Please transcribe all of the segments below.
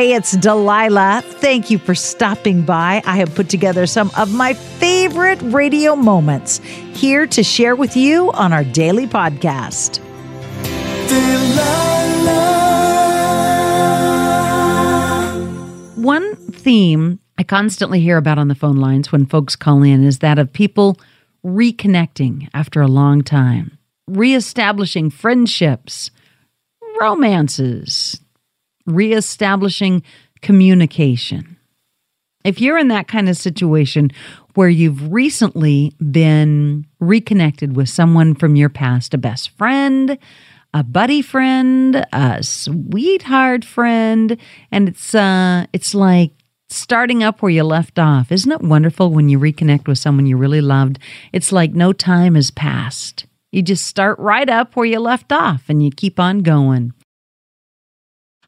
Hey, it's Delilah. Thank you for stopping by. I have put together some of my favorite radio moments here to share with you on our daily podcast. One theme I constantly hear about on the phone lines when folks call in is that of people reconnecting after a long time, reestablishing friendships, romances, reestablishing communication. If you're in that kind of situation where you've recently been reconnected with someone from your past, a best friend, a buddy friend, a sweetheart friend, and it's uh it's like starting up where you left off. Isn't it wonderful when you reconnect with someone you really loved? It's like no time has passed. You just start right up where you left off and you keep on going.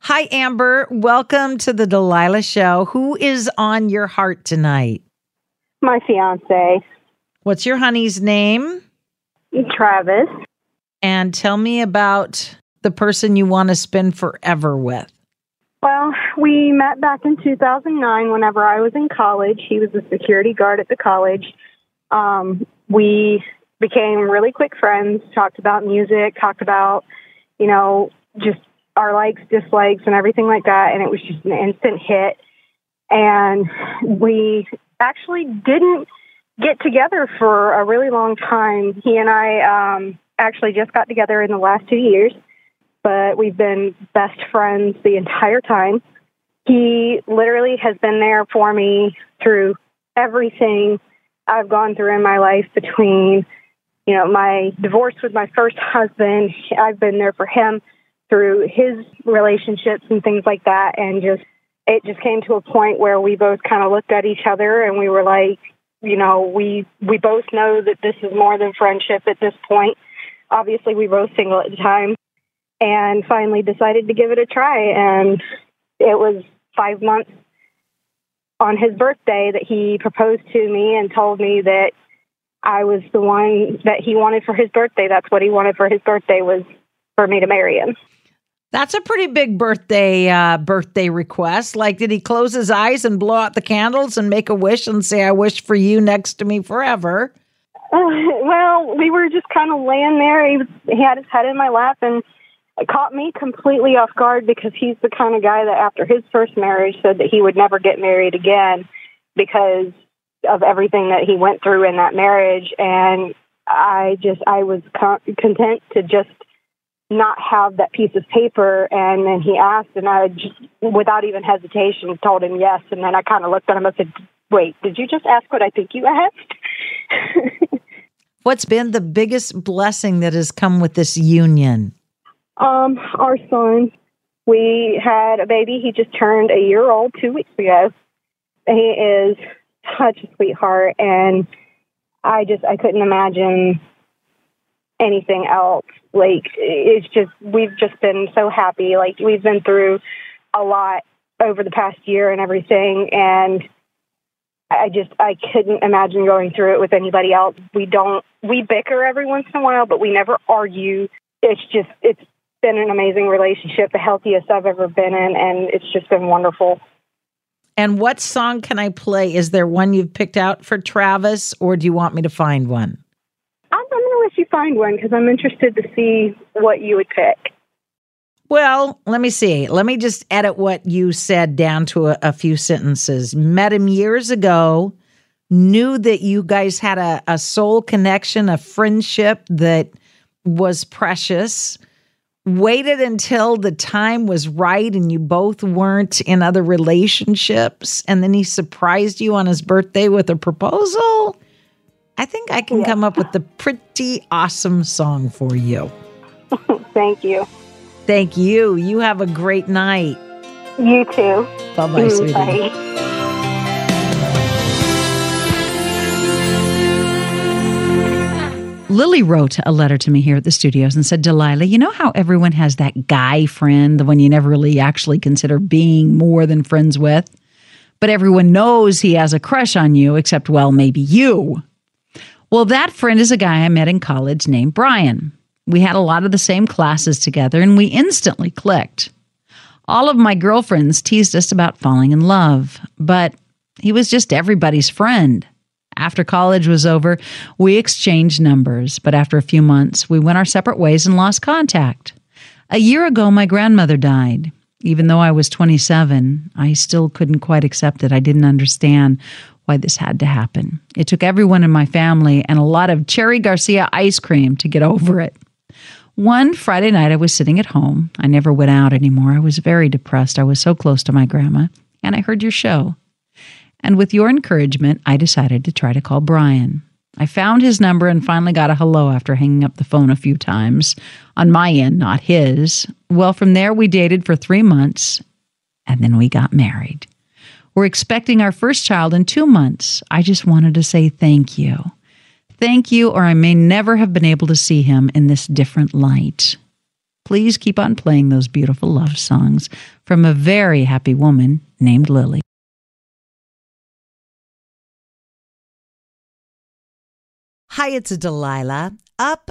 Hi, Amber. Welcome to the Delilah Show. Who is on your heart tonight? My fiance, What's your honey's name? Travis. And tell me about the person you want to spend forever with. Well, we met back in 2009 whenever I was in college. He was a security guard at the college. Um, we became really quick friends, talked about music, talked about, you know, just our likes, dislikes, and everything like that. And it was just an instant hit. And we actually didn't get together for a really long time. He and I um, actually just got together in the last two years, but we've been best friends the entire time. He literally has been there for me through everything I've gone through in my life between, you know, my divorce with my first husband. I've been there for him through his relationships and things like that. And just, it just came to a point where we both kind of looked at each other and we were like, you know, we, we both know that this is more than friendship at this point. Obviously, we were both single at the time and finally decided to give it a try. And it was five months on his birthday that he proposed to me and told me that I was the one that he wanted for his birthday. That's what he wanted for his birthday was for me to marry him. That's a pretty big birthday uh, birthday request. Like, did he close his eyes and blow out the candles and make a wish and say, "I wish for you next to me forever"? Uh, well, we were just kind of laying there. He, was, he had his head in my lap and it caught me completely off guard because he's the kind of guy that after his first marriage said that he would never get married again because of everything that he went through in that marriage and I just I was con- content to just not have that piece of paper and then he asked and I just without even hesitation told him yes and then I kind of looked at him and said wait did you just ask what I think you asked What's been the biggest blessing that has come with this union? Um, our son, we had a baby. He just turned a year old two weeks ago. He is such a sweetheart, and I just I couldn't imagine anything else. Like it's just we've just been so happy. Like we've been through a lot over the past year and everything, and I just I couldn't imagine going through it with anybody else. We don't we bicker every once in a while, but we never argue. It's just it's been an amazing relationship, the healthiest I've ever been in, and it's just been wonderful. And what song can I play? Is there one you've picked out for Travis, or do you want me to find one? I'm, I'm going to let you find one because I'm interested to see what you would pick. Well, let me see. Let me just edit what you said down to a, a few sentences. Met him years ago, knew that you guys had a, a soul connection, a friendship that was precious waited until the time was right and you both weren't in other relationships and then he surprised you on his birthday with a proposal i think i can yeah. come up with a pretty awesome song for you thank you thank you you have a great night you too bye-bye mm, sweetie Bye. Lily wrote a letter to me here at the studios and said, Delilah, you know how everyone has that guy friend, the one you never really actually consider being more than friends with? But everyone knows he has a crush on you, except, well, maybe you. Well, that friend is a guy I met in college named Brian. We had a lot of the same classes together and we instantly clicked. All of my girlfriends teased us about falling in love, but he was just everybody's friend. After college was over, we exchanged numbers, but after a few months, we went our separate ways and lost contact. A year ago, my grandmother died. Even though I was 27, I still couldn't quite accept it. I didn't understand why this had to happen. It took everyone in my family and a lot of Cherry Garcia ice cream to get over it. One Friday night, I was sitting at home. I never went out anymore. I was very depressed. I was so close to my grandma, and I heard your show. And with your encouragement, I decided to try to call Brian. I found his number and finally got a hello after hanging up the phone a few times. On my end, not his. Well, from there, we dated for three months and then we got married. We're expecting our first child in two months. I just wanted to say thank you. Thank you, or I may never have been able to see him in this different light. Please keep on playing those beautiful love songs from a very happy woman named Lily. Hi, it's Delilah. Up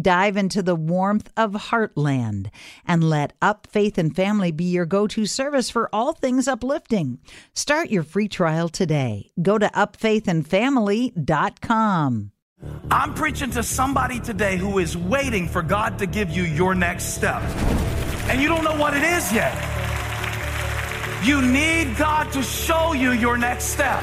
Dive into the warmth of Heartland and let Up Faith and Family be your go to service for all things uplifting. Start your free trial today. Go to upfaithandfamily.com. I'm preaching to somebody today who is waiting for God to give you your next step. And you don't know what it is yet. You need God to show you your next step.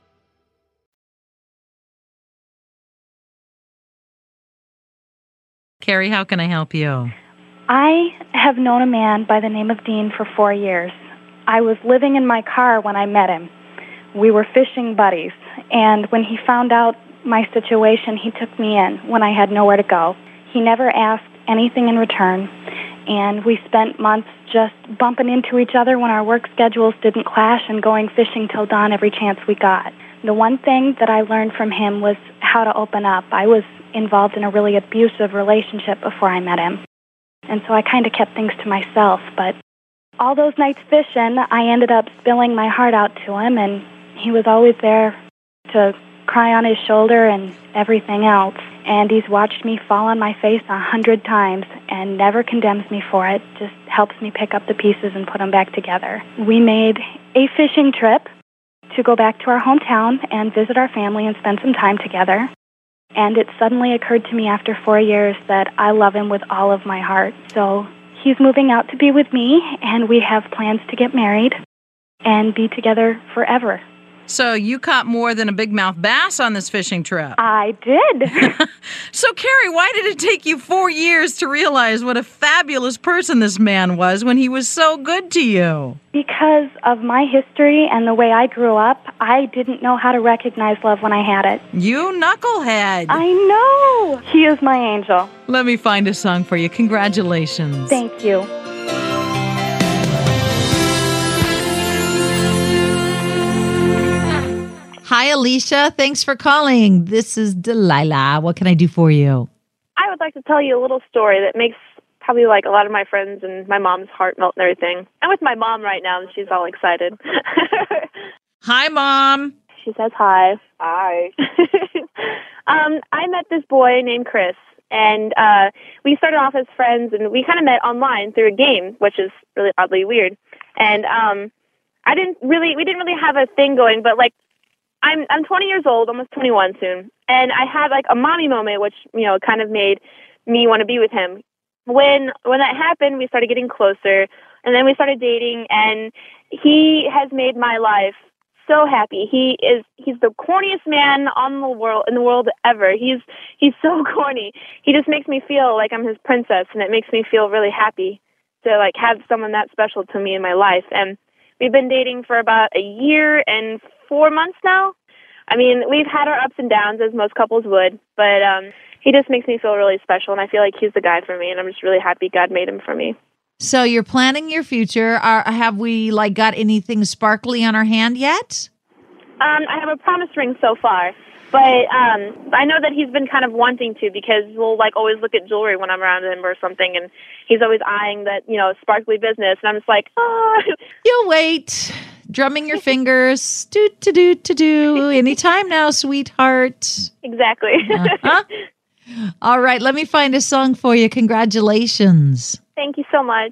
Carrie, how can I help you? I have known a man by the name of Dean for four years. I was living in my car when I met him. We were fishing buddies, and when he found out my situation, he took me in when I had nowhere to go. He never asked anything in return, and we spent months just bumping into each other when our work schedules didn't clash and going fishing till dawn every chance we got. The one thing that I learned from him was how to open up. I was involved in a really abusive relationship before I met him. And so I kind of kept things to myself. But all those nights fishing, I ended up spilling my heart out to him, and he was always there to cry on his shoulder and everything else. And he's watched me fall on my face a hundred times and never condemns me for it, just helps me pick up the pieces and put them back together. We made a fishing trip to go back to our hometown and visit our family and spend some time together. And it suddenly occurred to me after four years that I love him with all of my heart. So he's moving out to be with me, and we have plans to get married and be together forever. So you caught more than a big mouth bass on this fishing trip. I did. So, Carrie, why did it take you four years to realize what a fabulous person this man was when he was so good to you? because of my history and the way I grew up, I didn't know how to recognize love when I had it. You knucklehead. I know. He is my angel. Let me find a song for you. Congratulations. Thank you. Hi, Alicia. Thanks for calling. This is Delilah. What can I do for you? I would like to tell you a little story that makes probably like a lot of my friends and my mom's heart melt and everything. I'm with my mom right now and she's all excited. Hi, Mom. she says hi. Hi. um, I met this boy named Chris and uh we started off as friends and we kind of met online through a game, which is really oddly weird. And um I didn't really we didn't really have a thing going, but like I'm I'm 20 years old, almost 21 soon, and I had like a mommy moment, which you know kind of made me want to be with him. When when that happened, we started getting closer, and then we started dating, and he has made my life so happy. He is he's the corniest man on the world in the world ever. He's he's so corny. He just makes me feel like I'm his princess, and it makes me feel really happy to like have someone that special to me in my life. And we've been dating for about a year and four months now. I mean, we've had our ups and downs as most couples would, but um he just makes me feel really special and I feel like he's the guy for me and I'm just really happy God made him for me. So you're planning your future. Are, have we like got anything sparkly on our hand yet? Um, I have a promise ring so far, but um, I know that he's been kind of wanting to because we'll like always look at jewelry when I'm around him or something, and he's always eyeing that you know sparkly business, and I'm just like, oh, You'll wait, drumming your fingers. Do to do to do. Anytime now, sweetheart. exactly. Uh-huh. All right, let me find a song for you. Congratulations. Thank you so much.